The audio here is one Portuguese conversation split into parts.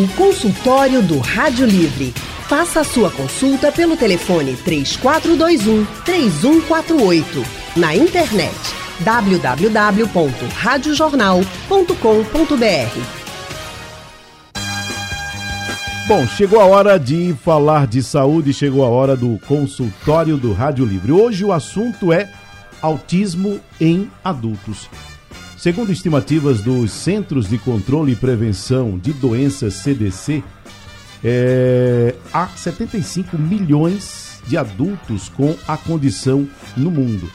O consultório do Rádio Livre. Faça a sua consulta pelo telefone 3421 3148. Na internet www.radiojornal.com.br. Bom, chegou a hora de falar de saúde, chegou a hora do consultório do Rádio Livre. Hoje o assunto é autismo em adultos. Segundo estimativas dos Centros de Controle e Prevenção de Doenças CDC, é, há 75 milhões de adultos com a condição no mundo.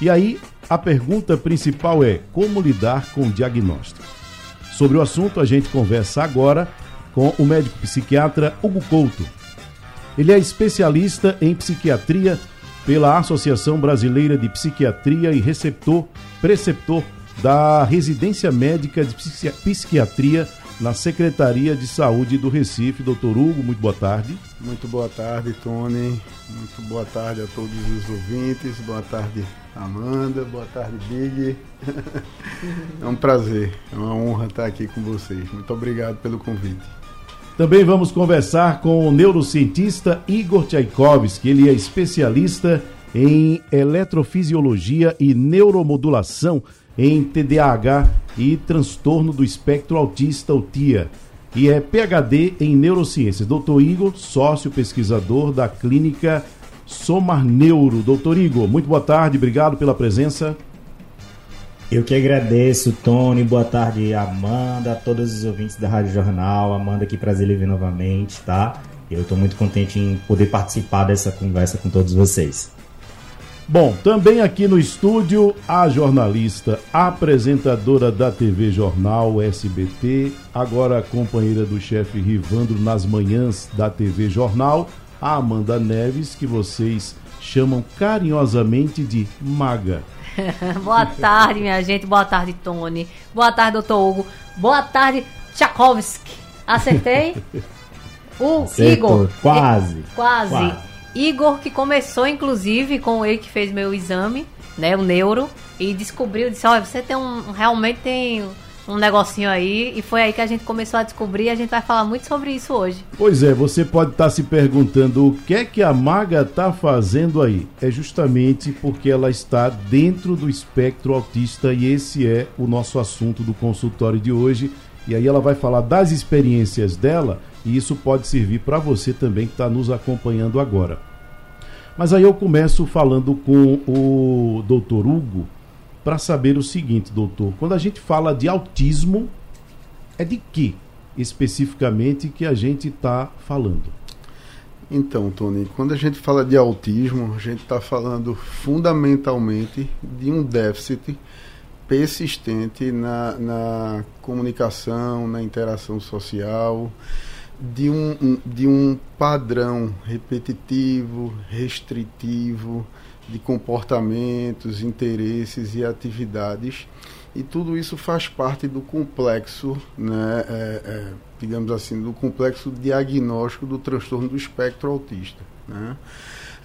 E aí, a pergunta principal é: como lidar com o diagnóstico? Sobre o assunto, a gente conversa agora com o médico psiquiatra Hugo Couto. Ele é especialista em psiquiatria pela Associação Brasileira de Psiquiatria e receptor, preceptor da Residência Médica de Psiquiatria na Secretaria de Saúde do Recife. Doutor Hugo, muito boa tarde. Muito boa tarde, Tony. Muito boa tarde a todos os ouvintes. Boa tarde, Amanda. Boa tarde, Big. é um prazer, é uma honra estar aqui com vocês. Muito obrigado pelo convite. Também vamos conversar com o neurocientista Igor Tchaikovsky. Ele é especialista em eletrofisiologia e neuromodulação em TDAH e transtorno do espectro autista ou TIA. E é PhD em neurociências. Doutor Igor, sócio pesquisador da clínica Somar Neuro. Doutor Igor, muito boa tarde, obrigado pela presença. Eu que agradeço, Tony. Boa tarde, Amanda, a todos os ouvintes da Rádio Jornal. Amanda, que prazer lhe ver novamente, tá? Eu estou muito contente em poder participar dessa conversa com todos vocês. Bom, também aqui no estúdio a jornalista, apresentadora da TV Jornal SBT, agora companheira do chefe Rivandro nas manhãs da TV Jornal, a Amanda Neves, que vocês chamam carinhosamente de Maga. Boa tarde, minha gente. Boa tarde, Tony. Boa tarde, doutor Hugo. Boa tarde, Tchaikovsky. Acertei? O Acertou. Igor. Quase. quase. Quase. Igor, que começou inclusive com ele que fez meu exame, né, o neuro, e descobriu, disse, olha, você tem um, realmente tem um negocinho aí, e foi aí que a gente começou a descobrir, e a gente vai falar muito sobre isso hoje. Pois é, você pode estar tá se perguntando o que é que a Maga está fazendo aí. É justamente porque ela está dentro do espectro autista, e esse é o nosso assunto do consultório de hoje. E aí ela vai falar das experiências dela e isso pode servir para você também que está nos acompanhando agora. Mas aí eu começo falando com o doutor Hugo para saber o seguinte, doutor. Quando a gente fala de autismo, é de que especificamente que a gente está falando? Então, Tony, quando a gente fala de autismo, a gente está falando fundamentalmente de um déficit persistente na, na comunicação, na interação social, de um, de um padrão repetitivo, restritivo de comportamentos, interesses e atividades. E tudo isso faz parte do complexo, né, é, é, digamos assim, do complexo diagnóstico do transtorno do espectro autista. Né?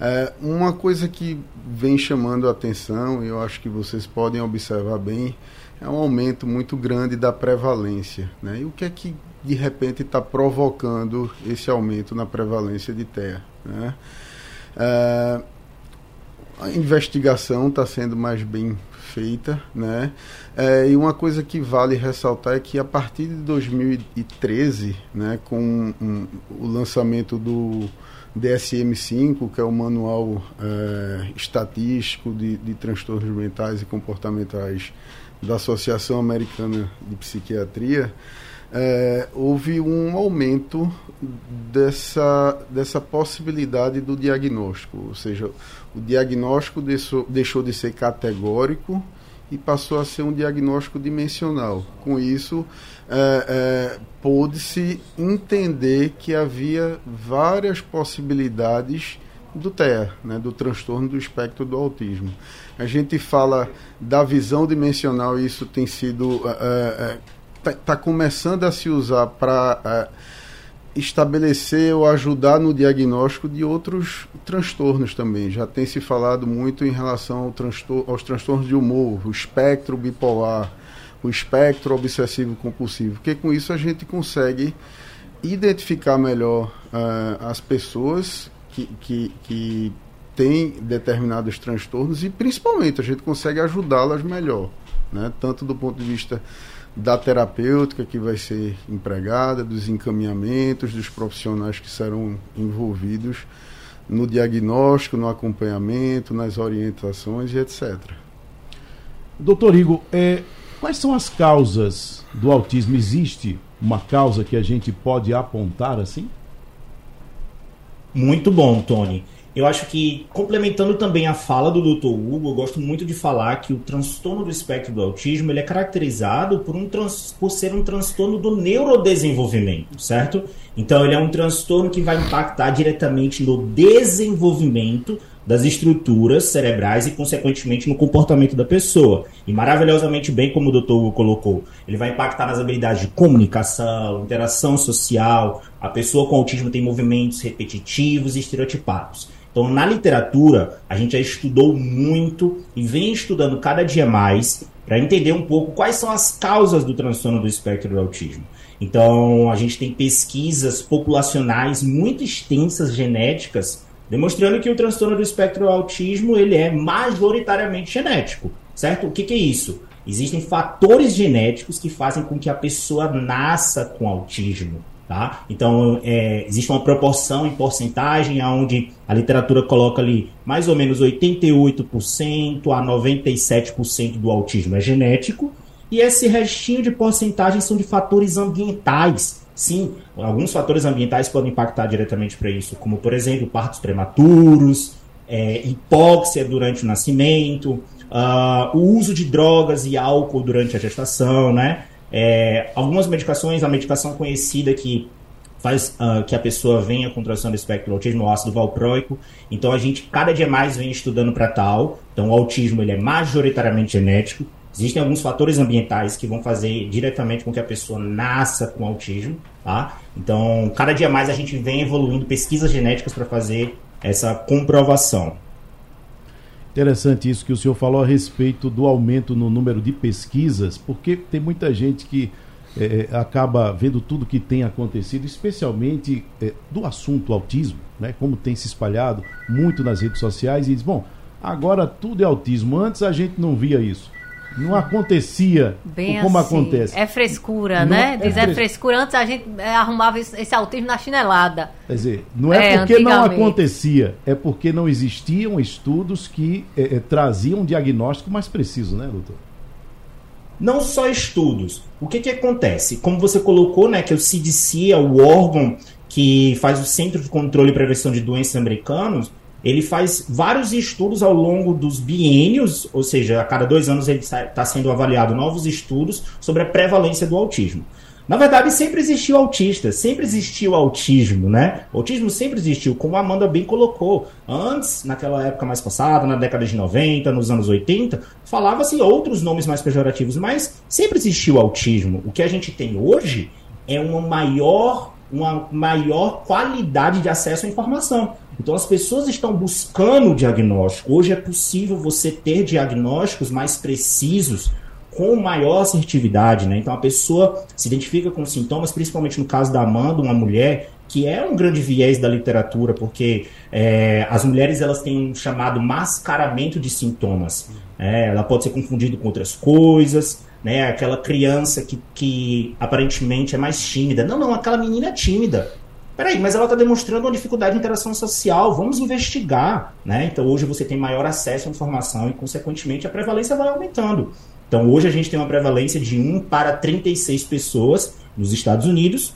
É, uma coisa que vem chamando a atenção, e eu acho que vocês podem observar bem, é um aumento muito grande da prevalência. Né? E o que é que de repente está provocando esse aumento na prevalência de TEA. Né? É, a investigação está sendo mais bem feita, né? É, e uma coisa que vale ressaltar é que a partir de 2013, né, com um, o lançamento do DSM-5, que é o manual é, estatístico de, de transtornos mentais e comportamentais da Associação Americana de Psiquiatria, é, houve um aumento dessa, dessa possibilidade do diagnóstico, ou seja, o diagnóstico deixou, deixou de ser categórico e passou a ser um diagnóstico dimensional. Com isso, é, é, pôde-se entender que havia várias possibilidades do TEA, né, do transtorno do espectro do autismo. A gente fala da visão dimensional, e isso tem sido é, é está tá começando a se usar para estabelecer ou ajudar no diagnóstico de outros transtornos também. Já tem se falado muito em relação ao transtor aos transtornos de humor, o espectro bipolar, o espectro obsessivo compulsivo, porque com isso a gente consegue identificar melhor uh, as pessoas que, que, que têm determinados transtornos e principalmente a gente consegue ajudá-las melhor, né? tanto do ponto de vista da terapêutica que vai ser empregada, dos encaminhamentos, dos profissionais que serão envolvidos no diagnóstico, no acompanhamento, nas orientações e etc. Doutor Igor, é, quais são as causas do autismo? Existe uma causa que a gente pode apontar assim? Muito bom, Tony. Eu acho que, complementando também a fala do Dr. Hugo, eu gosto muito de falar que o transtorno do espectro do autismo ele é caracterizado por, um trans, por ser um transtorno do neurodesenvolvimento, certo? Então, ele é um transtorno que vai impactar diretamente no desenvolvimento das estruturas cerebrais e, consequentemente, no comportamento da pessoa. E maravilhosamente bem, como o doutor Hugo colocou, ele vai impactar nas habilidades de comunicação, interação social. A pessoa com autismo tem movimentos repetitivos e estereotipados. Então, na literatura, a gente já estudou muito e vem estudando cada dia mais para entender um pouco quais são as causas do transtorno do espectro do autismo. Então, a gente tem pesquisas populacionais muito extensas genéticas demonstrando que o transtorno do espectro do autismo ele é majoritariamente genético, certo? O que, que é isso? Existem fatores genéticos que fazem com que a pessoa nasça com autismo. Tá? Então, é, existe uma proporção em porcentagem onde a literatura coloca ali mais ou menos 88% a 97% do autismo é genético, e esse restinho de porcentagem são de fatores ambientais. Sim, alguns fatores ambientais podem impactar diretamente para isso, como, por exemplo, partos prematuros, é, hipóxia durante o nascimento, uh, o uso de drogas e álcool durante a gestação, né? É, algumas medicações, a medicação conhecida que faz uh, que a pessoa venha com do espectro do autismo, o ácido valproico. Então a gente cada dia mais vem estudando para tal. Então o autismo ele é majoritariamente genético. Existem alguns fatores ambientais que vão fazer diretamente com que a pessoa nasça com autismo, tá? Então, cada dia mais a gente vem evoluindo pesquisas genéticas para fazer essa comprovação. Interessante isso que o senhor falou a respeito do aumento no número de pesquisas, porque tem muita gente que é, acaba vendo tudo que tem acontecido, especialmente é, do assunto autismo, né? Como tem se espalhado muito nas redes sociais e diz, bom, agora tudo é autismo. Antes a gente não via isso. Não acontecia Bem como assim. acontece. É frescura, não, né? É Diz é, fres... frescura. Antes a gente é, arrumava esse autismo na chinelada. Quer dizer, não é, é porque não acontecia, é porque não existiam estudos que é, é, traziam um diagnóstico mais preciso, né, doutor? Não só estudos. O que, que acontece? Como você colocou, né, que o CDC é o órgão que faz o Centro de Controle e Prevenção de Doenças americanos, ele faz vários estudos ao longo dos biênios, ou seja, a cada dois anos ele está sendo avaliado novos estudos sobre a prevalência do autismo. Na verdade, sempre existiu autista, sempre existiu autismo, né? O autismo sempre existiu, como a Amanda bem colocou. Antes, naquela época mais passada, na década de 90, nos anos 80, falava-se outros nomes mais pejorativos, mas sempre existiu autismo. O que a gente tem hoje é uma maior, uma maior qualidade de acesso à informação. Então as pessoas estão buscando o diagnóstico. Hoje é possível você ter diagnósticos mais precisos com maior assertividade, né? Então a pessoa se identifica com sintomas, principalmente no caso da Amanda, uma mulher que é um grande viés da literatura, porque é, as mulheres elas têm um chamado mascaramento de sintomas. É, ela pode ser confundida com outras coisas, né? Aquela criança que, que aparentemente é mais tímida. Não, não, aquela menina é tímida. Peraí, mas ela está demonstrando uma dificuldade de interação social, vamos investigar. Né? Então hoje você tem maior acesso à informação e, consequentemente, a prevalência vai aumentando. Então hoje a gente tem uma prevalência de 1 para 36 pessoas nos Estados Unidos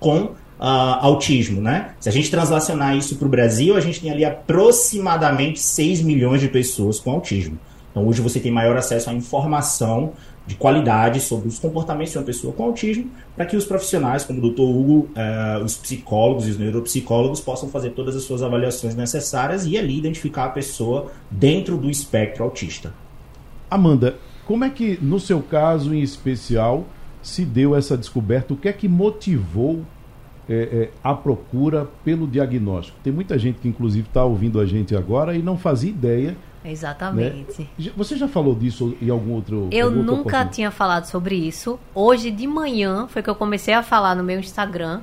com uh, autismo. Né? Se a gente translacionar isso para o Brasil, a gente tem ali aproximadamente 6 milhões de pessoas com autismo. Então hoje você tem maior acesso à informação de qualidade sobre os comportamentos de uma pessoa com autismo, para que os profissionais, como o Dr. Hugo, eh, os psicólogos e os neuropsicólogos, possam fazer todas as suas avaliações necessárias e ali identificar a pessoa dentro do espectro autista. Amanda, como é que, no seu caso em especial, se deu essa descoberta? O que é que motivou é, é, a procura pelo diagnóstico? Tem muita gente que, inclusive, está ouvindo a gente agora e não fazia ideia Exatamente. Né? Você já falou disso em algum outro Eu nunca tinha falado sobre isso. Hoje de manhã foi que eu comecei a falar no meu Instagram,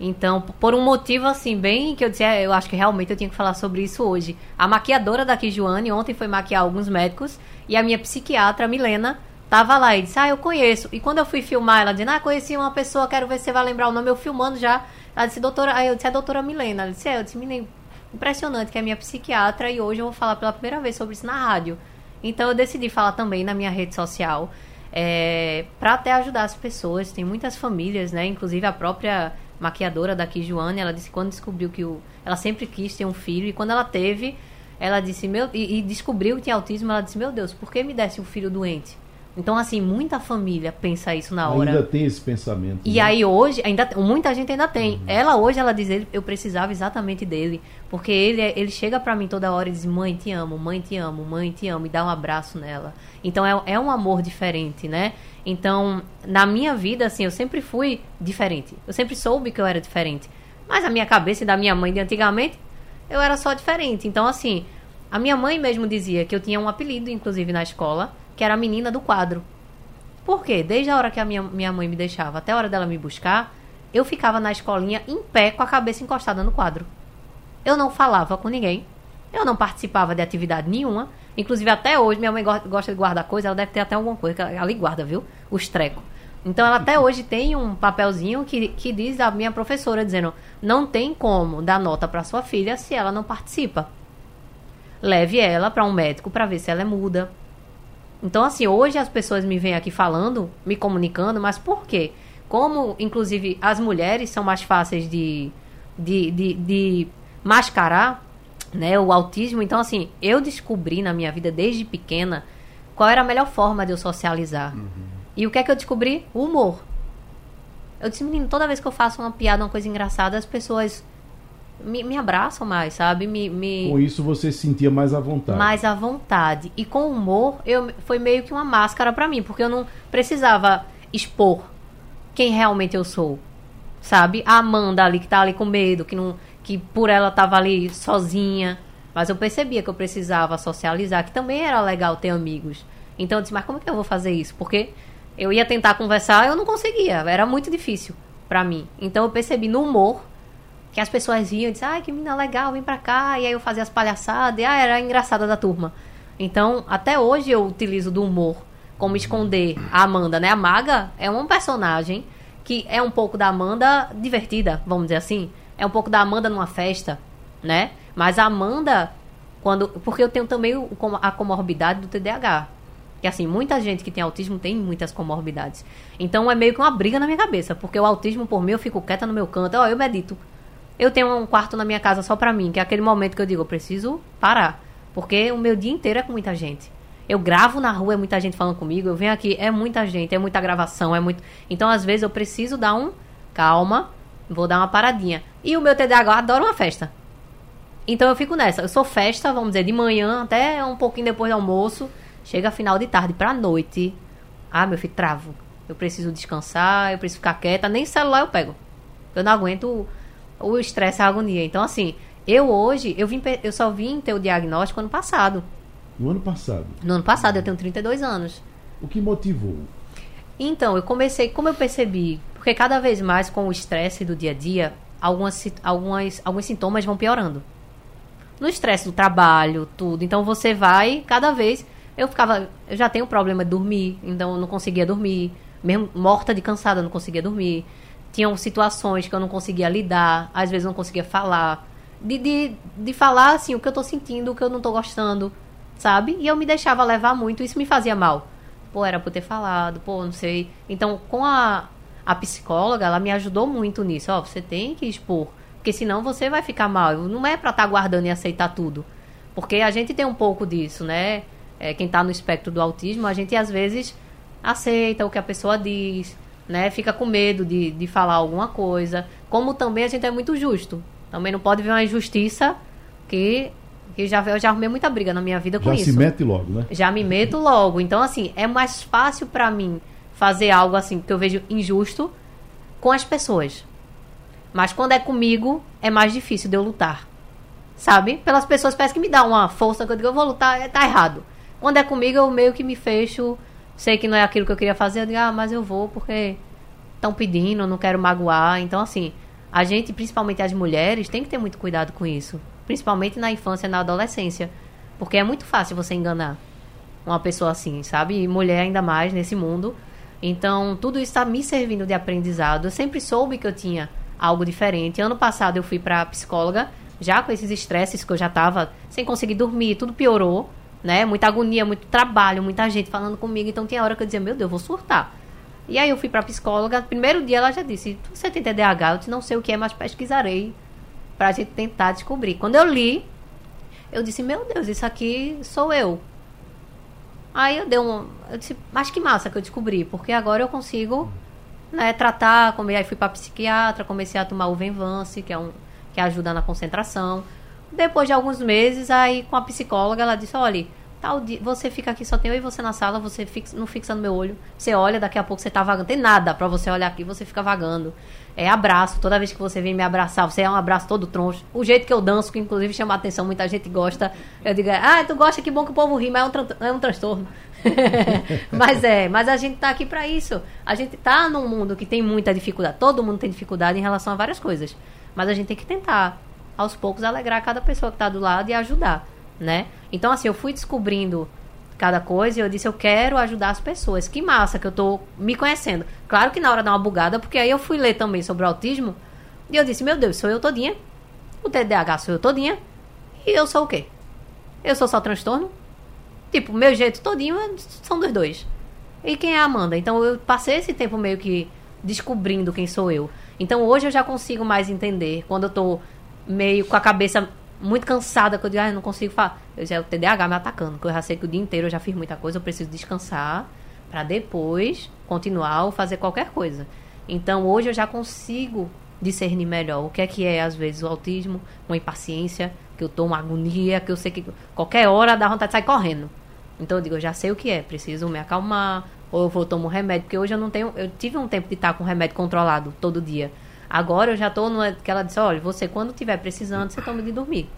Então, por um motivo assim, bem que eu disse, é, eu acho que realmente eu tinha que falar sobre isso hoje. A maquiadora daqui, Joane, ontem foi maquiar alguns médicos e a minha psiquiatra, Milena, tava lá e disse, ah, eu conheço. E quando eu fui filmar, ela disse, ah, conheci uma pessoa, quero ver se você vai lembrar o nome, eu filmando já. Ela disse, doutora, aí eu disse, é a doutora Milena. Ela disse, é, eu disse, menina, impressionante que é minha psiquiatra e hoje eu vou falar pela primeira vez sobre isso na rádio. Então eu decidi falar também na minha rede social. É, para até ajudar as pessoas, tem muitas famílias, né? Inclusive a própria maquiadora daqui, Joana, ela disse que quando descobriu que o. Ela sempre quis ter um filho, e quando ela teve, ela disse, meu. E, e descobriu que tinha autismo, ela disse, meu Deus, por que me desse um filho doente? Então, assim, muita família pensa isso na hora. Ainda tem esse pensamento. E né? aí hoje, ainda muita gente ainda tem. Uhum. Ela hoje, ela diz, eu precisava exatamente dele. Porque ele, ele chega para mim toda hora e diz, mãe, te amo, mãe, te amo, mãe, te amo, e dá um abraço nela. Então é, é um amor diferente, né? Então, na minha vida, assim, eu sempre fui diferente. Eu sempre soube que eu era diferente. Mas a minha cabeça e da minha mãe de antigamente, eu era só diferente. Então, assim, a minha mãe mesmo dizia que eu tinha um apelido, inclusive na escola, que era a menina do quadro. Por quê? Desde a hora que a minha, minha mãe me deixava até a hora dela me buscar, eu ficava na escolinha em pé com a cabeça encostada no quadro. Eu não falava com ninguém. Eu não participava de atividade nenhuma. Inclusive, até hoje, minha mãe gosta de guardar coisa, ela deve ter até alguma coisa que ela, ela guarda, viu? Os trecos. Então, ela até hoje tem um papelzinho que, que diz a minha professora, dizendo: não tem como dar nota para sua filha se ela não participa. Leve ela para um médico para ver se ela é muda. Então, assim, hoje as pessoas me vêm aqui falando, me comunicando, mas por quê? Como, inclusive, as mulheres são mais fáceis de, de, de, de mascarar, né, o autismo. Então, assim, eu descobri na minha vida desde pequena qual era a melhor forma de eu socializar. Uhum. E o que é que eu descobri? O humor. Eu disse, menino, toda vez que eu faço uma piada, uma coisa engraçada, as pessoas me, me abraçam mais, sabe? Me, me... Com isso você se sentia mais à vontade. Mais à vontade. E com o humor, eu, foi meio que uma máscara para mim, porque eu não precisava expor quem realmente eu sou. Sabe? A Amanda ali que tá ali com medo, que não que por ela tava ali sozinha. Mas eu percebia que eu precisava socializar, que também era legal ter amigos. Então eu disse, mas como é que eu vou fazer isso? Porque eu ia tentar conversar, eu não conseguia, era muito difícil para mim. Então eu percebi no humor que as pessoas iam e diziam, ai, que menina legal, vem pra cá. E aí eu fazia as palhaçadas, e ah, era engraçada da turma. Então, até hoje eu utilizo do humor como esconder a Amanda, né? A Maga é um personagem que é um pouco da Amanda divertida, vamos dizer assim é um pouco da Amanda numa festa, né? Mas a Amanda, quando. Porque eu tenho também o, a comorbidade do TDAH. Que assim, muita gente que tem autismo tem muitas comorbidades. Então é meio que uma briga na minha cabeça. Porque o autismo, por mim, eu fico quieta no meu canto. Ó, eu medito. Eu tenho um quarto na minha casa só pra mim, que é aquele momento que eu digo, eu preciso parar. Porque o meu dia inteiro é com muita gente. Eu gravo na rua, é muita gente falando comigo. Eu venho aqui, é muita gente, é muita gravação, é muito. Então, às vezes, eu preciso dar um calma Vou dar uma paradinha. E o meu TDAH adora uma festa. Então eu fico nessa. Eu sou festa, vamos dizer, de manhã até um pouquinho depois do almoço. Chega final de tarde pra noite. Ah, meu filho, travo. Eu preciso descansar, eu preciso ficar quieta. Nem celular eu pego. Eu não aguento o estresse, a agonia. Então, assim, eu hoje, eu, vim, eu só vim ter o diagnóstico ano passado. No ano passado? No ano passado, eu tenho 32 anos. O que motivou? Então, eu comecei, como eu percebi porque cada vez mais com o estresse do dia a dia, algumas, algumas, alguns sintomas vão piorando. No estresse do trabalho, tudo. Então você vai, cada vez. Eu ficava. Eu já tenho problema de dormir, então eu não conseguia dormir. Mesmo morta de cansada, eu não conseguia dormir. Tinham situações que eu não conseguia lidar, às vezes não conseguia falar. De, de, de falar assim o que eu tô sentindo, o que eu não tô gostando, sabe? E eu me deixava levar muito, isso me fazia mal. Pô, era por ter falado, pô, não sei. Então, com a, a psicóloga, ela me ajudou muito nisso. Ó, você tem que expor, porque senão você vai ficar mal. Não é para estar tá guardando e aceitar tudo. Porque a gente tem um pouco disso, né? É, quem está no espectro do autismo, a gente às vezes aceita o que a pessoa diz, né? Fica com medo de, de falar alguma coisa. Como também a gente é muito justo. Também não pode ver uma injustiça que, que já, eu já arrumei muita briga na minha vida com já isso. Já se mete logo, né? Já me meto logo. Então, assim, é mais fácil para mim fazer algo assim que eu vejo injusto com as pessoas. Mas quando é comigo, é mais difícil de eu lutar. Sabe? Pelas pessoas parece que me dá uma força que eu digo, eu vou lutar, é, tá errado. Quando é comigo, eu meio que me fecho, sei que não é aquilo que eu queria fazer, eu digo, ah, mas eu vou porque estão pedindo, não quero magoar. Então, assim, a gente, principalmente as mulheres, tem que ter muito cuidado com isso. Principalmente na infância e na adolescência. Porque é muito fácil você enganar uma pessoa assim, sabe? E mulher ainda mais nesse mundo. Então, tudo isso está me servindo de aprendizado. Eu sempre soube que eu tinha algo diferente. Ano passado eu fui para psicóloga, já com esses estresses que eu já estava sem conseguir dormir, tudo piorou, né? Muita agonia, muito trabalho, muita gente falando comigo. Então, tinha hora que eu dizia, meu Deus, eu vou surtar. E aí eu fui para psicóloga. Primeiro dia ela já disse: "Você tem TDAH?" Eu "Não sei o que é, mas pesquisarei para a gente tentar descobrir". Quando eu li, eu disse: "Meu Deus, isso aqui sou eu". Aí eu dei um. Eu disse, mas que massa que eu descobri, porque agora eu consigo né, tratar. Come, aí fui para psiquiatra, comecei a tomar o Venvance, que é um que ajuda na concentração. Depois de alguns meses, aí com a psicóloga, ela disse: olha, tal dia, você fica aqui, só tem eu e você na sala, você fixa, não fixa no meu olho. Você olha, daqui a pouco você tá vagando. Tem nada para você olhar aqui, você fica vagando. É abraço, toda vez que você vem me abraçar, você é um abraço todo troncho. O jeito que eu danço, que inclusive chama a atenção, muita gente gosta. Eu digo, ah, tu gosta, que bom que o povo ri, mas é um, é um transtorno. mas é, mas a gente tá aqui para isso. A gente tá num mundo que tem muita dificuldade. Todo mundo tem dificuldade em relação a várias coisas. Mas a gente tem que tentar, aos poucos, alegrar cada pessoa que tá do lado e ajudar, né? Então, assim, eu fui descobrindo cada coisa e eu disse, eu quero ajudar as pessoas. Que massa que eu tô me conhecendo. Claro que na hora dá uma bugada, porque aí eu fui ler também sobre o autismo e eu disse, meu Deus, sou eu todinha. O TDAH sou eu todinha. E eu sou o quê? Eu sou só transtorno? Tipo, meu jeito todinho são dos dois. E quem é a Amanda? Então eu passei esse tempo meio que descobrindo quem sou eu. Então hoje eu já consigo mais entender. Quando eu tô meio com a cabeça muito cansada, que eu digo, ah, eu não consigo falar. Eu já o TDAH me atacando, que eu já sei que o dia inteiro eu já fiz muita coisa, eu preciso descansar para depois continuar ou fazer qualquer coisa. Então hoje eu já consigo discernir melhor o que é que é às vezes o autismo, uma impaciência, que eu tô uma agonia, que eu sei que qualquer hora dá vontade de sair correndo. Então eu digo, eu já sei o que é, preciso me acalmar, ou eu vou tomar um remédio, porque hoje eu não tenho, eu tive um tempo de estar com remédio controlado todo dia. Agora eu já estou no que ela disse, olha, você quando tiver precisando, você tome de dormir.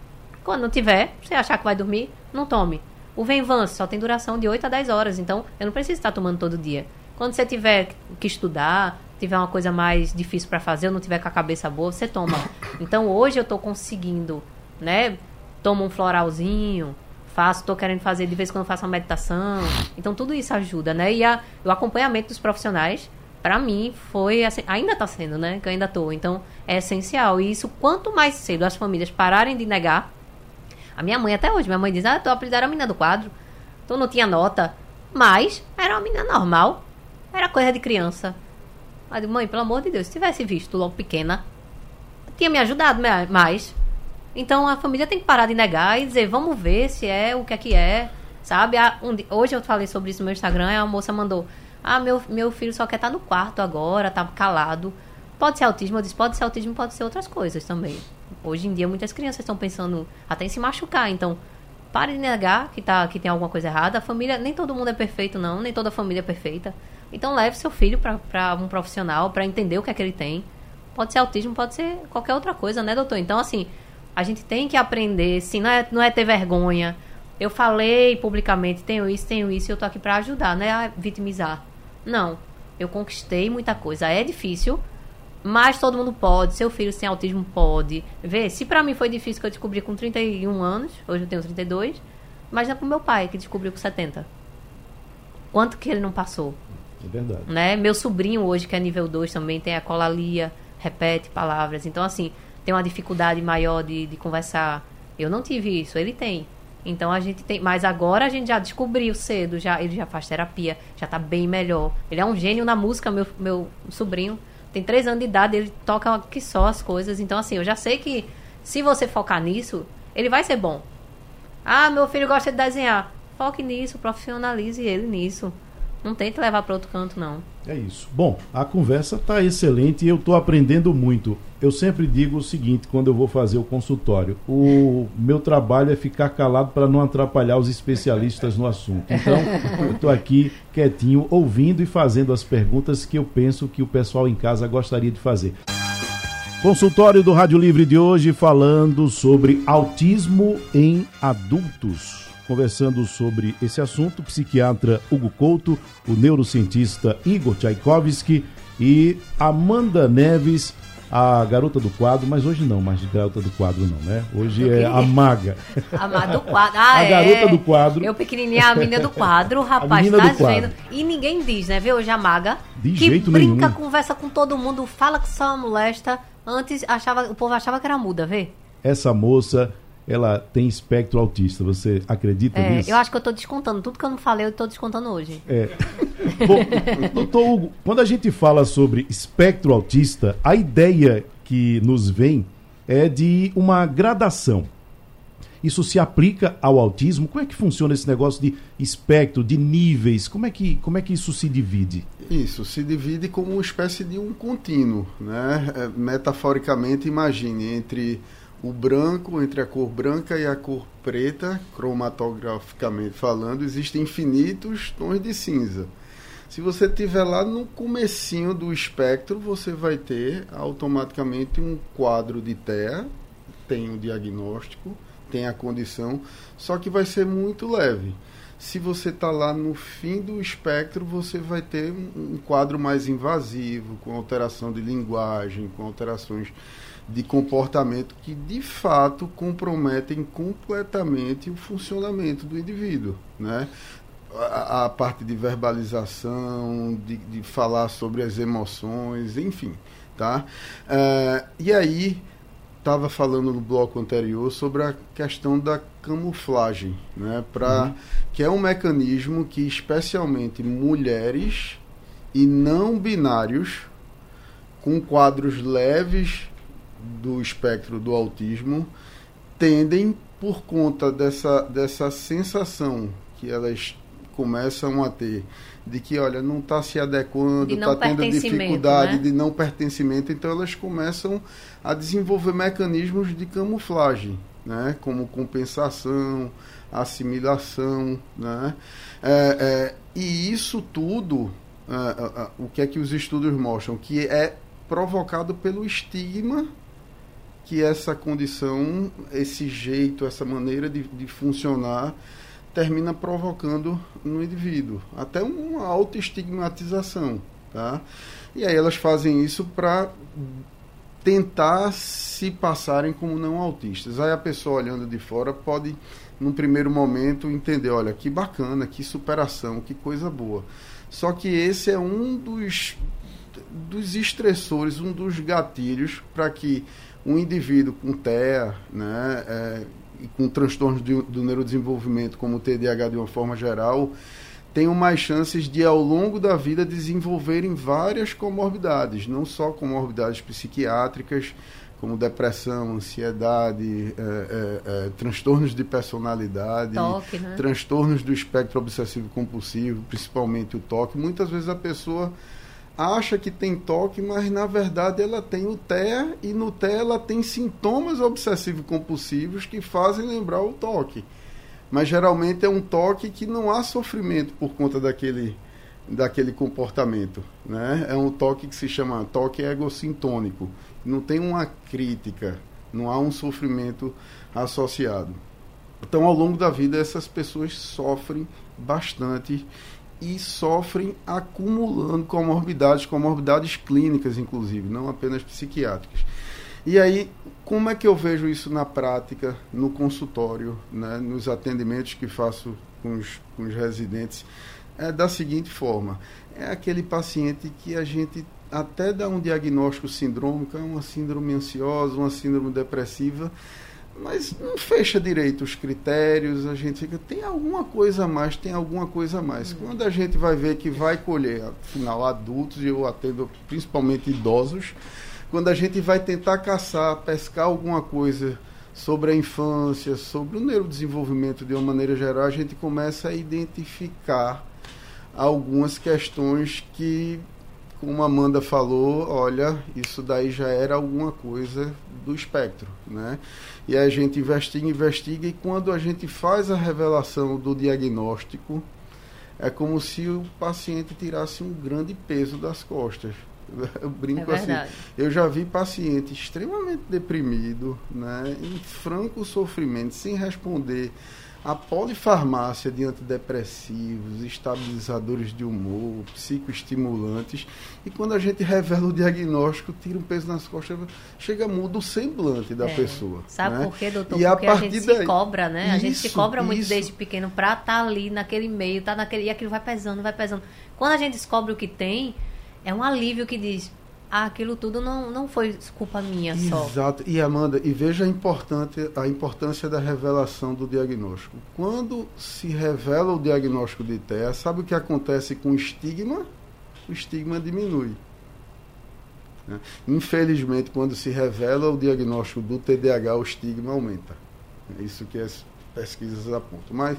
Quando não tiver, você achar que vai dormir, não tome. O Venvance só tem duração de 8 a 10 horas, então eu não preciso estar tomando todo dia. Quando você tiver que estudar, tiver uma coisa mais difícil para fazer, ou não tiver com a cabeça boa, você toma. Então hoje eu estou conseguindo, né? Tomo um floralzinho, faço, estou querendo fazer de vez em quando faço uma meditação. Então tudo isso ajuda, né? E a, o acompanhamento dos profissionais para mim foi assim, ainda está sendo, né? Que eu ainda tô. Então é essencial. E isso quanto mais cedo as famílias pararem de negar. A minha mãe até hoje, minha mãe diz: "Ah, tu apelido era a menina do quadro". Tu não tinha nota, mas era uma menina normal. Era coisa de criança. Digo, mãe, pelo amor de Deus, se tivesse visto logo pequena, tinha me ajudado mais. Então a família tem que parar de negar e dizer, vamos ver se é o que é que é, sabe? Um, hoje eu falei sobre isso no meu Instagram a moça mandou, ah, meu, meu filho só quer estar no quarto agora, tá calado. Pode ser autismo? Eu disse, pode ser autismo, pode ser outras coisas também. Hoje em dia, muitas crianças estão pensando até em se machucar. Então, pare de negar que, tá, que tem alguma coisa errada. A família, nem todo mundo é perfeito, não. Nem toda família é perfeita. Então, leve seu filho para um profissional para entender o que é que ele tem. Pode ser autismo, pode ser qualquer outra coisa, né, doutor? Então, assim, a gente tem que aprender, sim, não é, não é ter vergonha. Eu falei publicamente, tenho isso, tenho isso, eu tô aqui para ajudar, não é vitimizar. Não. Eu conquistei muita coisa. É difícil, mas todo mundo pode. Seu filho sem autismo pode. Vê, se para mim foi difícil que eu descobri com 31 anos, hoje eu tenho 32, imagina pro meu pai que descobriu com 70. Quanto que ele não passou? É verdade. Né? Meu sobrinho hoje, que é nível 2 também, tem a colalia, repete palavras. Então, assim, tem uma dificuldade maior de, de conversar. Eu não tive isso, ele tem. Então a gente tem. Mas agora a gente já descobriu cedo, já, ele já faz terapia, já tá bem melhor. Ele é um gênio na música, meu, meu sobrinho. Tem três anos de idade, ele toca que só as coisas. Então, assim, eu já sei que se você focar nisso, ele vai ser bom. Ah, meu filho gosta de desenhar. Foque nisso, profissionalize ele nisso. Não tente levar para outro canto, não. É isso. Bom, a conversa está excelente e eu estou aprendendo muito. Eu sempre digo o seguinte quando eu vou fazer o consultório: o meu trabalho é ficar calado para não atrapalhar os especialistas no assunto. Então, eu estou aqui quietinho, ouvindo e fazendo as perguntas que eu penso que o pessoal em casa gostaria de fazer. Consultório do Rádio Livre de hoje falando sobre autismo em adultos. Conversando sobre esse assunto, o psiquiatra Hugo Couto, o neurocientista Igor Tchaikovsky e Amanda Neves, a garota do quadro, mas hoje não, mas garota do quadro não, né? Hoje é a maga. A maga do quadro. Ah, a é. garota do quadro. Eu pequenininha, a menina do quadro, o rapaz, tá vendo? E ninguém diz, né? Vê hoje a maga. De que jeito brinca, nenhum. conversa com todo mundo, fala que só molesta. Antes achava, o povo achava que era muda, vê? Essa moça, ela tem espectro autista. Você acredita É, nisso? eu acho que eu tô descontando. Tudo que eu não falei, eu tô descontando hoje. É. Bom, doutor Hugo, quando a gente fala sobre espectro autista, a ideia que nos vem é de uma gradação. Isso se aplica ao autismo? Como é que funciona esse negócio de espectro, de níveis? Como é que, como é que isso se divide? Isso, se divide como uma espécie de um contínuo, né? É, metaforicamente, imagine, entre o branco, entre a cor branca e a cor preta, cromatograficamente falando, existem infinitos tons de cinza. Se você estiver lá no comecinho do espectro, você vai ter automaticamente um quadro de TEA, tem o diagnóstico, tem a condição, só que vai ser muito leve. Se você está lá no fim do espectro, você vai ter um quadro mais invasivo, com alteração de linguagem, com alterações de comportamento que de fato comprometem completamente o funcionamento do indivíduo, né? A, a parte de verbalização, de, de, falar sobre as emoções, enfim, tá? Uh, e aí estava falando no bloco anterior sobre a questão da camuflagem, né? Para uhum. que é um mecanismo que especialmente mulheres e não binários com quadros leves do espectro do autismo tendem por conta dessa, dessa sensação que elas começam a ter de que olha não está se adequando está tendo dificuldade né? de não pertencimento então elas começam a desenvolver mecanismos de camuflagem né? Como compensação assimilação né? É, é, e isso tudo é, o que é que os estudos mostram? Que é provocado pelo estigma que essa condição, esse jeito, essa maneira de, de funcionar termina provocando no indivíduo, até uma autoestigmatização, tá? E aí elas fazem isso para tentar se passarem como não autistas. Aí a pessoa olhando de fora pode, num primeiro momento, entender, olha, que bacana, que superação, que coisa boa. Só que esse é um dos, dos estressores, um dos gatilhos para que um indivíduo com TEA, né, é, e com transtornos de, do neurodesenvolvimento, como o TDAH de uma forma geral, tenham mais chances de, ao longo da vida, desenvolverem várias comorbidades, não só comorbidades psiquiátricas, como depressão, ansiedade, é, é, é, transtornos de personalidade, toque, né? transtornos do espectro obsessivo compulsivo, principalmente o toque. Muitas vezes a pessoa acha que tem toque, mas na verdade ela tem o TEA e no TEA ela tem sintomas obsessivo-compulsivos que fazem lembrar o toque. Mas geralmente é um toque que não há sofrimento por conta daquele, daquele comportamento. Né? É um toque que se chama toque egossintônico. Não tem uma crítica, não há um sofrimento associado. Então, ao longo da vida, essas pessoas sofrem bastante e sofrem acumulando comorbidades, comorbidades clínicas, inclusive, não apenas psiquiátricas. E aí, como é que eu vejo isso na prática, no consultório, né, nos atendimentos que faço com os, com os residentes? É da seguinte forma: é aquele paciente que a gente até dá um diagnóstico sindrômico, é uma síndrome ansiosa, uma síndrome depressiva, mas não fecha direito os critérios, a gente fica, tem alguma coisa a mais, tem alguma coisa a mais. Uhum. Quando a gente vai ver que vai colher, afinal, adultos, e eu atendo principalmente idosos, quando a gente vai tentar caçar, pescar alguma coisa sobre a infância, sobre o neurodesenvolvimento de uma maneira geral, a gente começa a identificar algumas questões que como a Amanda falou, olha, isso daí já era alguma coisa do espectro, né? E a gente investiga, investiga, e quando a gente faz a revelação do diagnóstico, é como se o paciente tirasse um grande peso das costas. Eu brinco é assim. Eu já vi paciente extremamente deprimido, né, em franco sofrimento, sem responder a polifarmácia de antidepressivos, estabilizadores de humor, psicoestimulantes, e quando a gente revela o diagnóstico, tira um peso nas costas, chega muda o semblante da é. pessoa. Sabe né? por quê, doutor? E Porque a, a gente daí... se cobra, né? Isso, a gente se cobra muito isso. desde pequeno para estar tá ali naquele meio, tá naquele, e aquilo vai pesando, vai pesando. Quando a gente descobre o que tem, é um alívio que diz, aquilo tudo não, não foi culpa minha só. Exato. E Amanda, e veja a, importante, a importância da revelação do diagnóstico. Quando se revela o diagnóstico de TEA, sabe o que acontece com o estigma? O estigma diminui. Né? Infelizmente, quando se revela o diagnóstico do TDAH, o estigma aumenta. É isso que as pesquisas apontam. Mas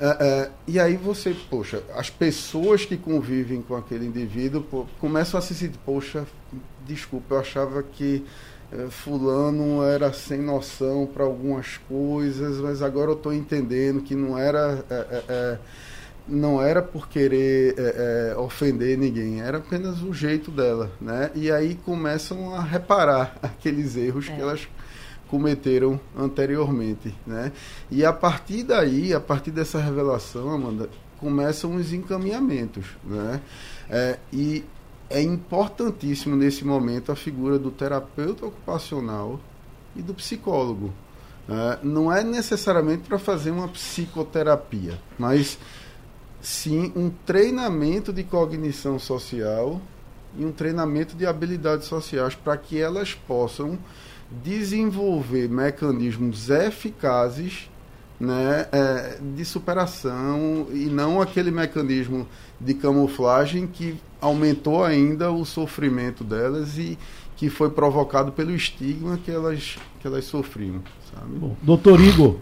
é, é, e aí você, poxa, as pessoas que convivem com aquele indivíduo pô, começam a se sentir, poxa, desculpa, eu achava que é, fulano era sem noção para algumas coisas, mas agora eu estou entendendo que não era é, é, é, não era por querer ofender ninguém, era apenas o jeito dela, né? E aí começam a reparar aqueles erros que elas cometeram anteriormente, né? E a partir daí, a partir dessa revelação, Amanda, começam os encaminhamentos, né? É, e é importantíssimo nesse momento a figura do terapeuta ocupacional e do psicólogo. Né? Não é necessariamente para fazer uma psicoterapia, mas sim um treinamento de cognição social e um treinamento de habilidades sociais para que elas possam desenvolver mecanismos eficazes né, é, de superação e não aquele mecanismo de camuflagem que aumentou ainda o sofrimento delas e que foi provocado pelo estigma que elas, que elas sofriam. Sabe? Bom, doutor Igor,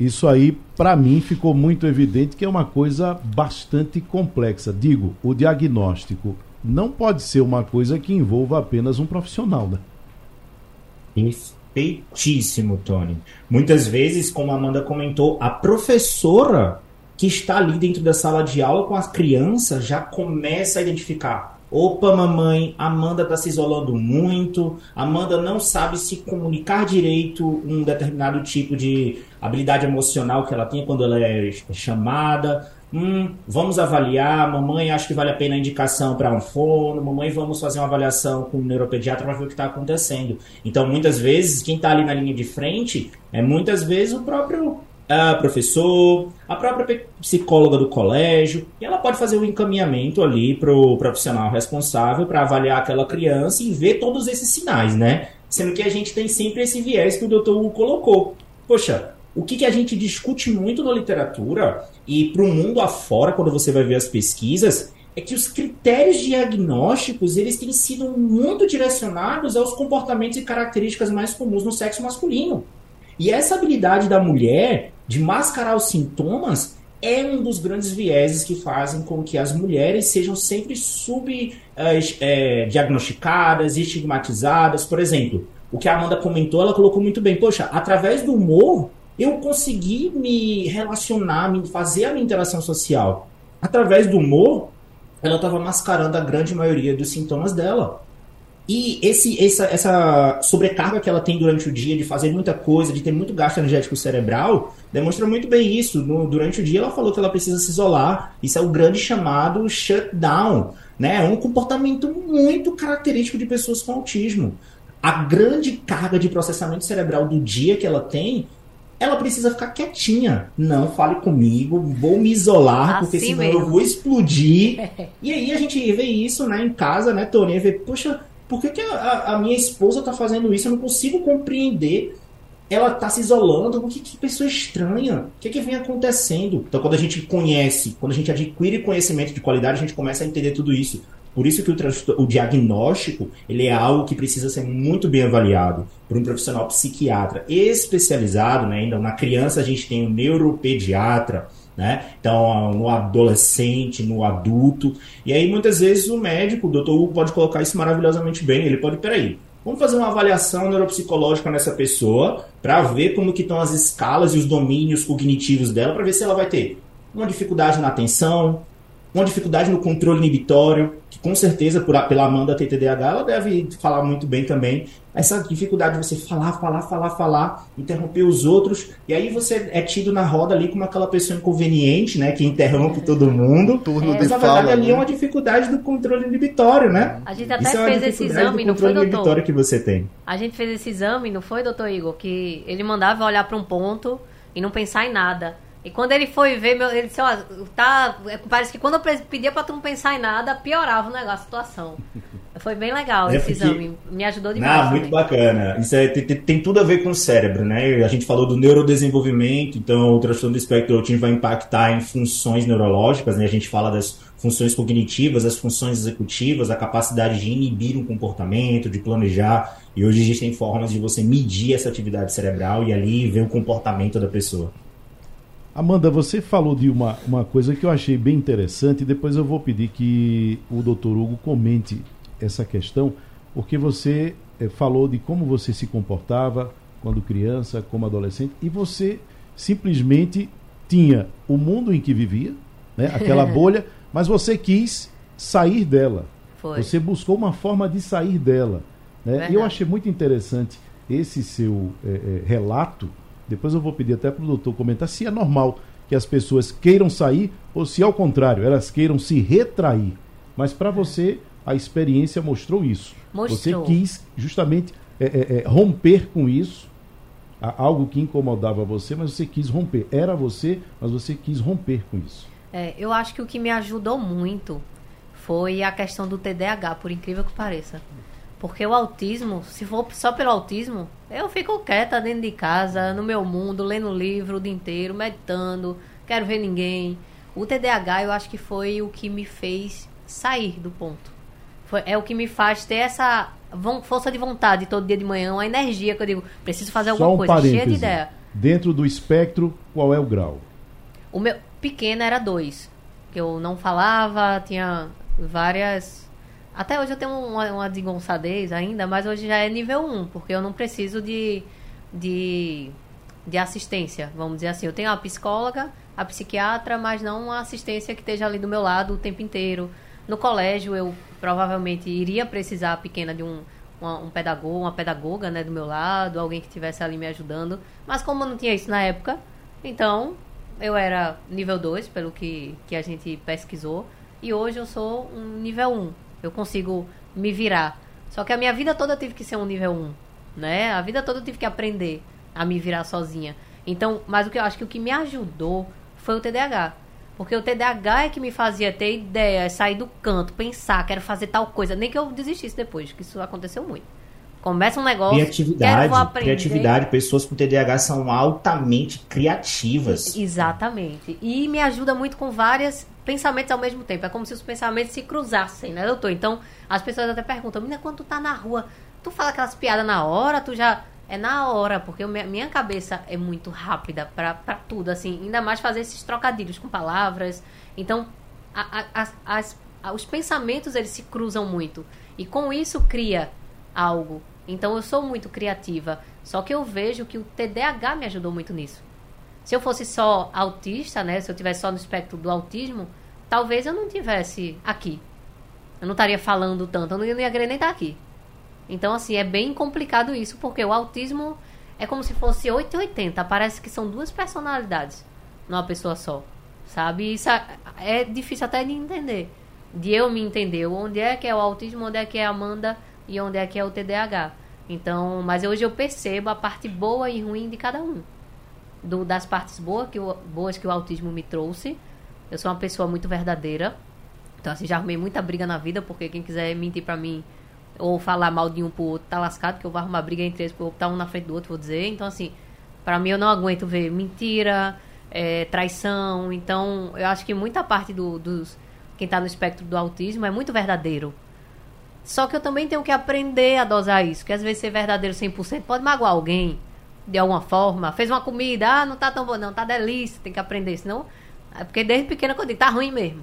isso aí para mim ficou muito evidente que é uma coisa bastante complexa. Digo, o diagnóstico não pode ser uma coisa que envolva apenas um profissional, né? Perfeitíssimo, Tony. Muitas vezes, como a Amanda comentou, a professora que está ali dentro da sala de aula com as crianças já começa a identificar. Opa, mamãe, Amanda está se isolando muito. Amanda não sabe se comunicar direito um determinado tipo de habilidade emocional que ela tem quando ela é chamada. Hum, vamos avaliar. Mamãe, acho que vale a pena a indicação para um fono. Mamãe, vamos fazer uma avaliação com o neuropediatra para ver o que está acontecendo. Então, muitas vezes, quem está ali na linha de frente é muitas vezes o próprio uh, professor, a própria psicóloga do colégio, e ela pode fazer o um encaminhamento ali para o profissional responsável para avaliar aquela criança e ver todos esses sinais, né? Sendo que a gente tem sempre esse viés que o doutor colocou. Poxa, o que, que a gente discute muito na literatura e para o mundo afora, quando você vai ver as pesquisas, é que os critérios diagnósticos eles têm sido muito direcionados aos comportamentos e características mais comuns no sexo masculino. E essa habilidade da mulher de mascarar os sintomas é um dos grandes vieses que fazem com que as mulheres sejam sempre subdiagnosticadas, eh, é, estigmatizadas. Por exemplo, o que a Amanda comentou, ela colocou muito bem. Poxa, através do humor, eu consegui me relacionar, me fazer a minha interação social. Através do humor, ela estava mascarando a grande maioria dos sintomas dela. E esse, essa, essa sobrecarga que ela tem durante o dia de fazer muita coisa, de ter muito gasto energético cerebral, demonstra muito bem isso. No, durante o dia ela falou que ela precisa se isolar. Isso é o grande chamado shutdown. Né? É um comportamento muito característico de pessoas com autismo. A grande carga de processamento cerebral do dia que ela tem ela precisa ficar quietinha. Não fale comigo, vou me isolar, assim porque senão mesmo. eu vou explodir. e aí a gente vê isso né, em casa, né, Tony? Vê, poxa, por que, que a, a, minha esposa tá fazendo isso? Eu não consigo compreender. Ela tá se isolando. Que, que pessoa estranha. O que, que vem acontecendo? Então, quando a gente conhece, quando a gente adquire conhecimento de qualidade, a gente começa a entender tudo isso. Por isso que o, o, diagnóstico ele é algo que precisa ser muito bem avaliado por um profissional psiquiatra especializado, né? ainda na criança a gente tem um neuropediatra, né? Então, no adolescente, no adulto. E aí, muitas vezes, o médico, o doutor Hugo, pode colocar isso maravilhosamente bem. Ele pode, peraí, vamos fazer uma avaliação neuropsicológica nessa pessoa para ver como que estão as escalas e os domínios cognitivos dela, para ver se ela vai ter uma dificuldade na atenção, uma dificuldade no controle inibitório, que com certeza, por, pela Amanda TTDH, ela deve falar muito bem também. Essa dificuldade de você falar, falar, falar, falar, interromper os outros, e aí você é tido na roda ali como aquela pessoa inconveniente, né, que interrompe todo mundo. Turno É. Mas de na verdade fala. ali né? é uma dificuldade do controle inibitório, né? A gente até Isso é uma fez esse dificuldade exame, do não foi, controle doutor? inibitório que você tem. A gente fez esse exame, não foi, doutor Igor? Que ele mandava olhar para um ponto e não pensar em nada. E quando ele foi ver, meu, ele disse, ó, tá. Parece que quando eu pe- pedia pra tu não pensar em nada, piorava o negócio, a situação. Foi bem legal É esse exame. Me ajudou demais. Não, muito também. bacana. Isso é- tem, tem- tem tudo a ver com o cérebro, né? A gente falou do neurodesenvolvimento, então o transtorno do espectro autismo vai impactar em funções neurológicas, né? A gente fala das funções cognitivas, as funções executivas, a capacidade de inibir um comportamento, de planejar. E hoje existem formas de você medir essa atividade cerebral e ali ver o comportamento da pessoa. Amanda, você falou de uma, uma coisa que eu achei bem interessante, depois eu vou pedir que o doutor Hugo comente essa questão, porque você eh, falou de como você se comportava quando criança, como adolescente, e você simplesmente tinha o mundo em que vivia, né, aquela bolha, mas você quis sair dela. Foi. Você buscou uma forma de sair dela. Né? E eu achei muito interessante esse seu eh, eh, relato. Depois eu vou pedir até para o doutor comentar se é normal que as pessoas queiram sair ou se, ao contrário, elas queiram se retrair. Mas para você, a experiência mostrou isso. Mostrou. Você quis justamente eh, eh, eh, romper com isso, algo que incomodava você, mas você quis romper. Era você, mas você quis romper com isso. É, eu acho que o que me ajudou muito foi a questão do TDAH, por incrível que pareça. Porque o autismo, se for só pelo autismo, eu fico quieta dentro de casa, no meu mundo, lendo livro o dia inteiro, meditando, quero ver ninguém. O TDAH eu acho que foi o que me fez sair do ponto. Foi, é o que me faz ter essa força de vontade todo dia de manhã, uma energia que eu digo, preciso fazer alguma um coisa, cheia de ideia. Dentro do espectro, qual é o grau? O meu pequeno era dois. Que eu não falava, tinha várias. Até hoje eu tenho uma, uma desengonçadez ainda, mas hoje já é nível 1, porque eu não preciso de, de, de assistência, vamos dizer assim. Eu tenho a psicóloga, a psiquiatra, mas não uma assistência que esteja ali do meu lado o tempo inteiro. No colégio eu provavelmente iria precisar pequena de um, uma- um pedagogo, uma pedagoga né, do meu lado, alguém que estivesse ali me ajudando. Mas como eu não tinha isso na época, então eu era nível 2, pelo que, que a gente pesquisou, e hoje eu sou um nível 1. Eu consigo me virar. Só que a minha vida toda eu tive que ser um nível 1, né? A vida toda eu tive que aprender a me virar sozinha. Então, mas o que eu acho que o que me ajudou foi o TDAH. Porque o TDAH é que me fazia ter ideia, sair do canto, pensar, quero fazer tal coisa. Nem que eu desistisse depois, que isso aconteceu muito. Começa um negócio, quero, Criatividade, aprender. criatividade. Pessoas com TDAH são altamente criativas. Exatamente. E me ajuda muito com vários pensamentos ao mesmo tempo. É como se os pensamentos se cruzassem, né, doutor? Então, as pessoas até perguntam, menina, quando tu tá na rua, tu fala aquelas piadas na hora, tu já. É na hora, porque me- minha cabeça é muito rápida pra tudo, assim. Ainda mais fazer esses trocadilhos com palavras. Então, a- a- as- a- os pensamentos, eles se cruzam muito. E com isso cria algo. Então, eu sou muito criativa. Só que eu vejo que o TDAH me ajudou muito nisso. Se eu fosse só autista, né? Se eu tivesse só no espectro do autismo, talvez eu não tivesse aqui. Eu não estaria falando tanto, eu não ia querer nem estar aqui. Então, assim, é bem complicado isso, porque o autismo é como se fosse 880. Parece que são duas personalidades numa pessoa só. Sabe? Isso é- é difícil até de entender. De eu me entender. Onde é que é o autismo, onde é que é a Amanda e onde é que é o TDAH. Então, mas hoje eu percebo a parte boa e ruim de cada um do- das partes boas que, o, boas que o autismo me trouxe. Eu sou uma pessoa muito verdadeira. Então, assim, já arrumei muita briga na vida, porque quem quiser mentir pra mim ou falar mal de um pro outro tá lascado, que eu vou arrumar briga entre eles, porque vou botar um na frente do outro, vou dizer. Então, assim, pra mim eu não aguento ver mentira, é, traição. Então, eu acho que muita parte do, dos. Quem tá no espectro do autismo é muito verdadeiro. Só que eu também tenho que aprender a dosar isso. Que às vezes ser verdadeiro 100% pode magoar alguém. De alguma forma. Fez uma comida, ah, não tá tão bom, não, tá delícia. Tem que aprender, senão. É porque desde pequena que eu digo, tá ruim mesmo.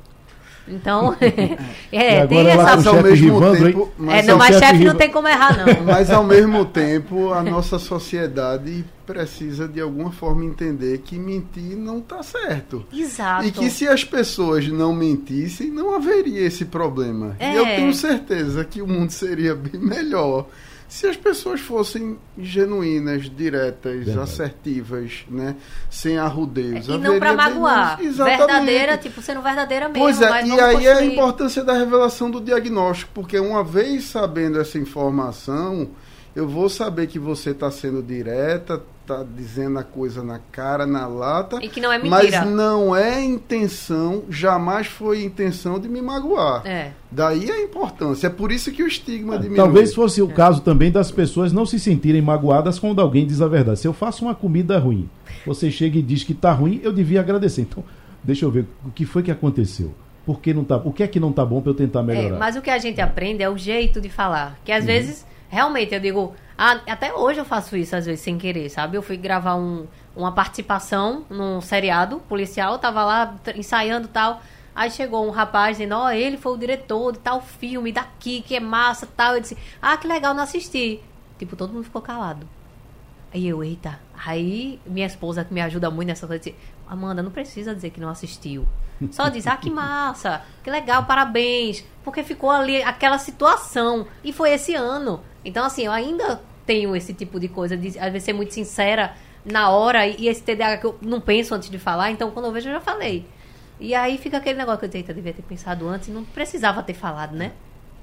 Então, E é, agora tem essa. o Mas ao chefe mesmo Rivandro, tempo, hein? É, mas não, mas chefe chefe não tem como errar, não. Mas ao mesmo tempo, a nossa sociedade precisa de alguma forma entender que mentir não está certo. Exato. E que se as pessoas não mentissem, não haveria esse problema. É. E eu tenho certeza que o mundo seria bem melhor se as pessoas fossem genuínas, diretas, Verdade. assertivas, né? Sem arrudeios. E não bem magoar. menos- Exatamente. Verdadeira, tipo, sendo verdadeira mesmo. Pois é, mas e aí é a construir- importância da revelação do diagnóstico, porque uma vez sabendo essa informação, eu vou saber que você está sendo direta, está dizendo a coisa na cara, na lata, E que não é mas mentira. não é intenção, jamais foi intenção de me magoar. É. Daí a importância. É por isso que o estigma diminui. Talvez fosse o caso também das pessoas não se sentirem magoadas quando alguém diz a verdade. Se eu faço uma comida ruim, você chega e diz que tá ruim, eu devia agradecer. Então, deixa eu ver o que foi que aconteceu. Por que não tá, o que é que não tá bom para eu tentar É, melhorar? mas o que a gente aprende é o jeito de falar. Que às Uhum. vezes, realmente, eu digo. Ah, até hoje eu faço isso, às vezes, sem querer, sabe? Eu fui gravar um, uma participação num seriado policial, tava lá ensaiando tal. Aí chegou um rapaz dizendo, ó, ele foi o diretor de tal filme daqui, que é massa tal. Eu disse, ah, que legal, não assisti. Tipo, todo mundo ficou calado. Aí eu, eita. Aí minha esposa, que me ajuda muito nessa coisa, disse, Amanda, não precisa dizer que não assistiu. Só diz, ah, que massa, que legal, parabéns. Porque ficou ali aquela situação. E foi esse ano. Então, assim, eu ainda tenho esse tipo de coisa, de às vezes ser muito sincera na hora, e esse TDAH que eu não penso antes de falar, então quando eu vejo eu já falei. E aí fica aquele negócio que eu eita, devia ter pensado antes, e não precisava ter falado, né?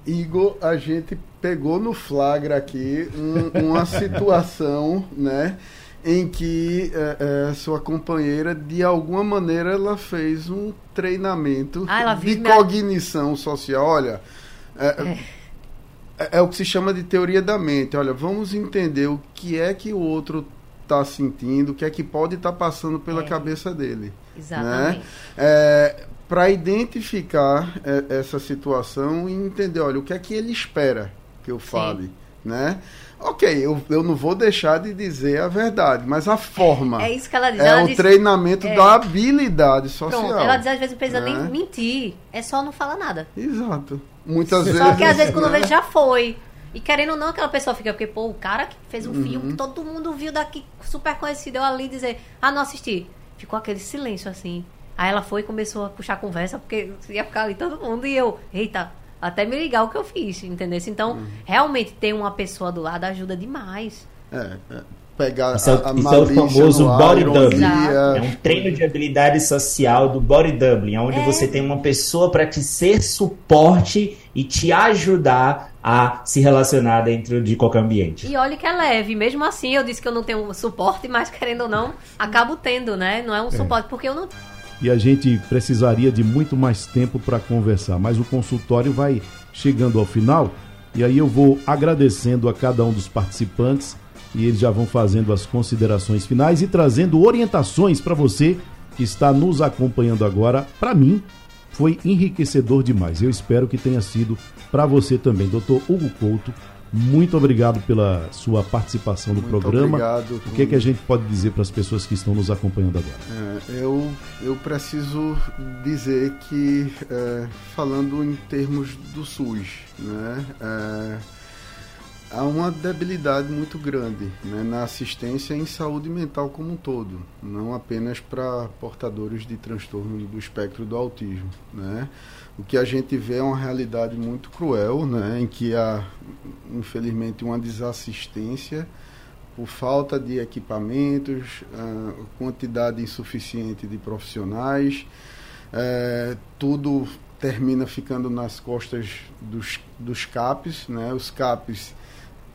Igor, a gente pegou no flagra aqui um- uma situação, né? Em que eh, eh, sua companheira, de alguma maneira, ela fez um treinamento Ah, de me- cognição social. Olha, é, é- é o que se chama de teoria da mente. Olha, vamos entender o que é que o outro está sentindo, o que é que pode estar passando pela É. cabeça dele Exatamente. para identificar é, essa situação e entender, olha, o que é que ele espera que eu fale, né? Ok, eu, eu não vou deixar de dizer a verdade, mas a forma É isso que ela diz. é ela o diz, treinamento é. da habilidade social. Pronto, ela diz às vezes não precisa né? nem mentir, é só não falar nada. Exato. Muitas vezes. Só que às vezes quando eu né? vejo já foi. E querendo ou não, aquela pessoa fica, porque, pô, o cara que fez um Uhum. filme que todo mundo viu daqui, super conhecido, eu ali dizer, ah, não assisti. Ficou aquele silêncio assim. Aí ela foi e começou a puxar conversa, porque ia ficar ali todo mundo e eu, eita, até me ligar o que eu fiz, entendeu? Então, Uhum. realmente ter uma pessoa do lado ajuda demais. É, é, pegar Isso é, a, a o- isso é o famoso body doubling. É um treino de habilidade social do body doubling, onde É. você tem uma pessoa para te ser suporte e te ajudar a se relacionar dentro de qualquer ambiente. E olha que é leve, mesmo assim eu disse que eu não tenho suporte, mas querendo ou não, acabo tendo, né? Não é um suporte, porque eu não E a gente precisaria de muito mais tempo para conversar, mas o consultório vai chegando ao final e aí eu vou agradecendo a cada um dos participantes e eles já vão fazendo as considerações finais e trazendo orientações para você que está nos acompanhando agora. Para mim, foi enriquecedor demais. Eu espero que tenha sido para você também. Doutor Hugo Couto, muito obrigado pela sua participação no Muito programa. obrigado, o que, é que a gente pode dizer para as pessoas que estão nos acompanhando agora? É, eu, eu preciso dizer que, é, falando em termos do SUS, né, é, há uma debilidade muito grande né, na assistência em saúde mental como um todo, não apenas para portadores de transtorno do espectro do autismo. Né. O que a gente vê é uma realidade muito cruel, né, em que há, infelizmente, uma desassistência por falta de equipamentos, ah, quantidade insuficiente de profissionais, eh, tudo termina ficando nas costas dos, dos CAPs, né? Os CAPs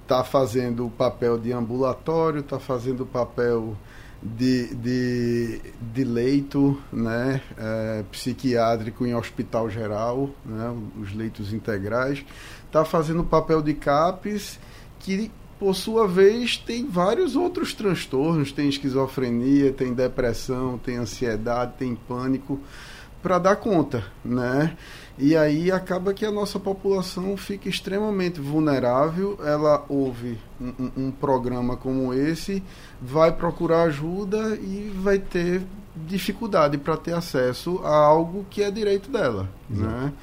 está fazendo o papel de ambulatório, está fazendo o papel de, de, de leito né? eh, psiquiátrico em hospital geral, né? os leitos integrais, está fazendo papel de CAPs que por sua vez, tem vários outros transtornos, tem esquizofrenia, tem depressão, tem ansiedade, tem pânico, para dar conta, né? E aí acaba que a nossa população fica extremamente vulnerável, ela ouve um, um- programa como esse, vai procurar ajuda e vai ter dificuldade para ter acesso a algo que é direito dela, né?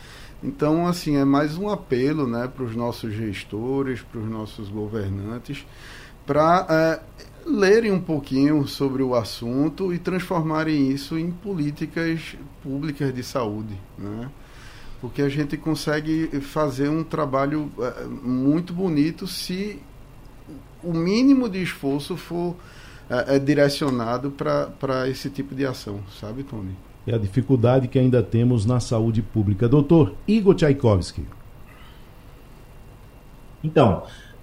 Então, assim, é mais um apelo né, para os nossos gestores, para os nossos governantes, para é, lerem um pouquinho sobre o assunto e transformarem isso em políticas públicas de saúde. Né? Porque a gente consegue fazer um trabalho é, muito bonito se o mínimo de esforço for é, é direcionado para esse tipo de ação, sabe, Tony? É a dificuldade que ainda temos na saúde pública. Doutor Igor Tchaikovsky. Então,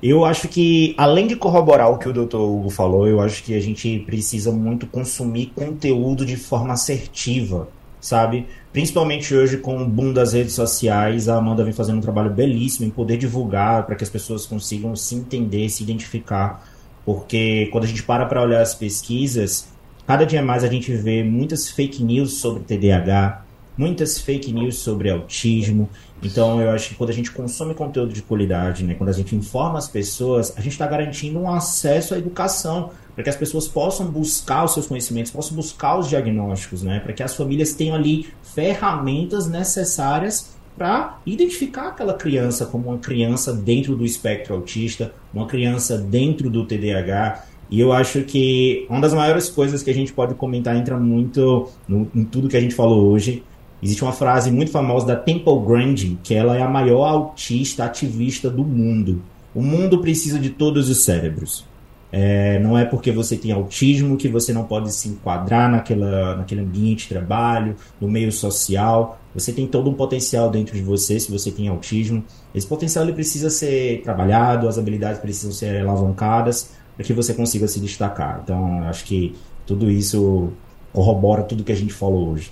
eu acho que, além de corroborar o que o doutor Hugo falou, eu acho que a gente precisa muito consumir conteúdo de forma assertiva, sabe? Principalmente hoje com o boom das redes sociais, a Amanda vem fazendo um trabalho belíssimo em poder divulgar para que as pessoas consigam se entender, se identificar. Porque quando a gente para para olhar as pesquisas, Cada dia mais a gente vê muitas fake news sobre TDAH, muitas fake news sobre autismo. Então eu acho que quando a gente consome conteúdo de qualidade, né, quando a gente informa as pessoas, a gente está garantindo um acesso à educação para que as pessoas possam buscar os seus conhecimentos, possam buscar os diagnósticos, né, para que as famílias tenham ali ferramentas necessárias para identificar aquela criança como uma criança dentro do espectro autista, uma criança dentro do TDAH e eu acho que uma das maiores coisas que a gente pode comentar entra muito no, em tudo que a gente falou hoje. Existe uma frase muito famosa da Temple Grandin, que ela é a maior autista ativista do mundo. O mundo precisa de todos os cérebros. É, não é porque você tem autismo que você não pode se enquadrar naquela, naquele ambiente de trabalho, no meio social. Você tem todo um potencial dentro de você se você tem autismo. Esse potencial ele precisa ser trabalhado, as habilidades precisam ser alavancadas para que você consiga se destacar. Então, acho que tudo isso corrobora tudo que a gente falou hoje.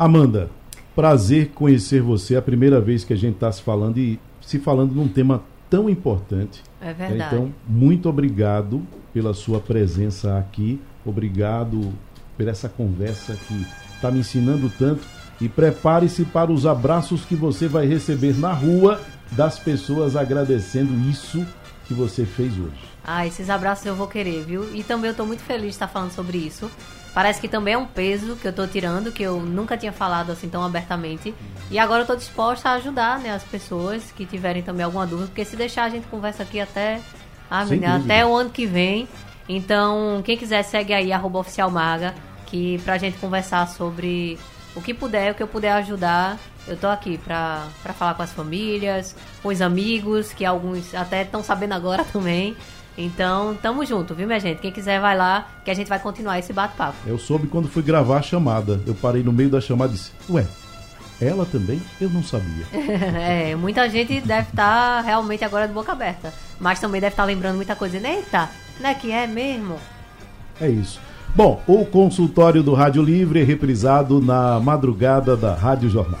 Amanda, prazer conhecer você. É a primeira vez que a gente está se falando e se falando num tema tão importante. É verdade. Então, muito obrigado pela sua presença aqui. Obrigado por essa conversa que está me ensinando tanto. E prepare-se para os abraços que você vai receber na rua das pessoas agradecendo isso que você fez hoje. Ah, esses abraços eu vou querer, viu? E também eu tô muito feliz de estar falando sobre isso. Parece que também é um peso que eu tô tirando, que eu nunca tinha falado assim tão abertamente. E agora eu tô disposta a ajudar né, as pessoas que tiverem também alguma dúvida, porque se deixar a gente conversa aqui até, ah, menina, até o ano que vem. Então, quem quiser segue aí, oficialmaga, que pra gente conversar sobre o que puder, o que eu puder ajudar, eu tô aqui pra, pra falar com as famílias, com os amigos, que alguns até estão sabendo agora também. Então, tamo junto, viu, minha gente? Quem quiser vai lá, que a gente vai continuar esse bate-papo. Eu soube quando fui gravar a chamada. Eu parei no meio da chamada e disse, ué, ela também? Eu não sabia. é, muita gente deve estar tá realmente agora de boca aberta. Mas também deve estar tá lembrando muita coisa. Eita, né que é mesmo? É isso. Bom, o consultório do Rádio Livre é reprisado na madrugada da Rádio Jornal.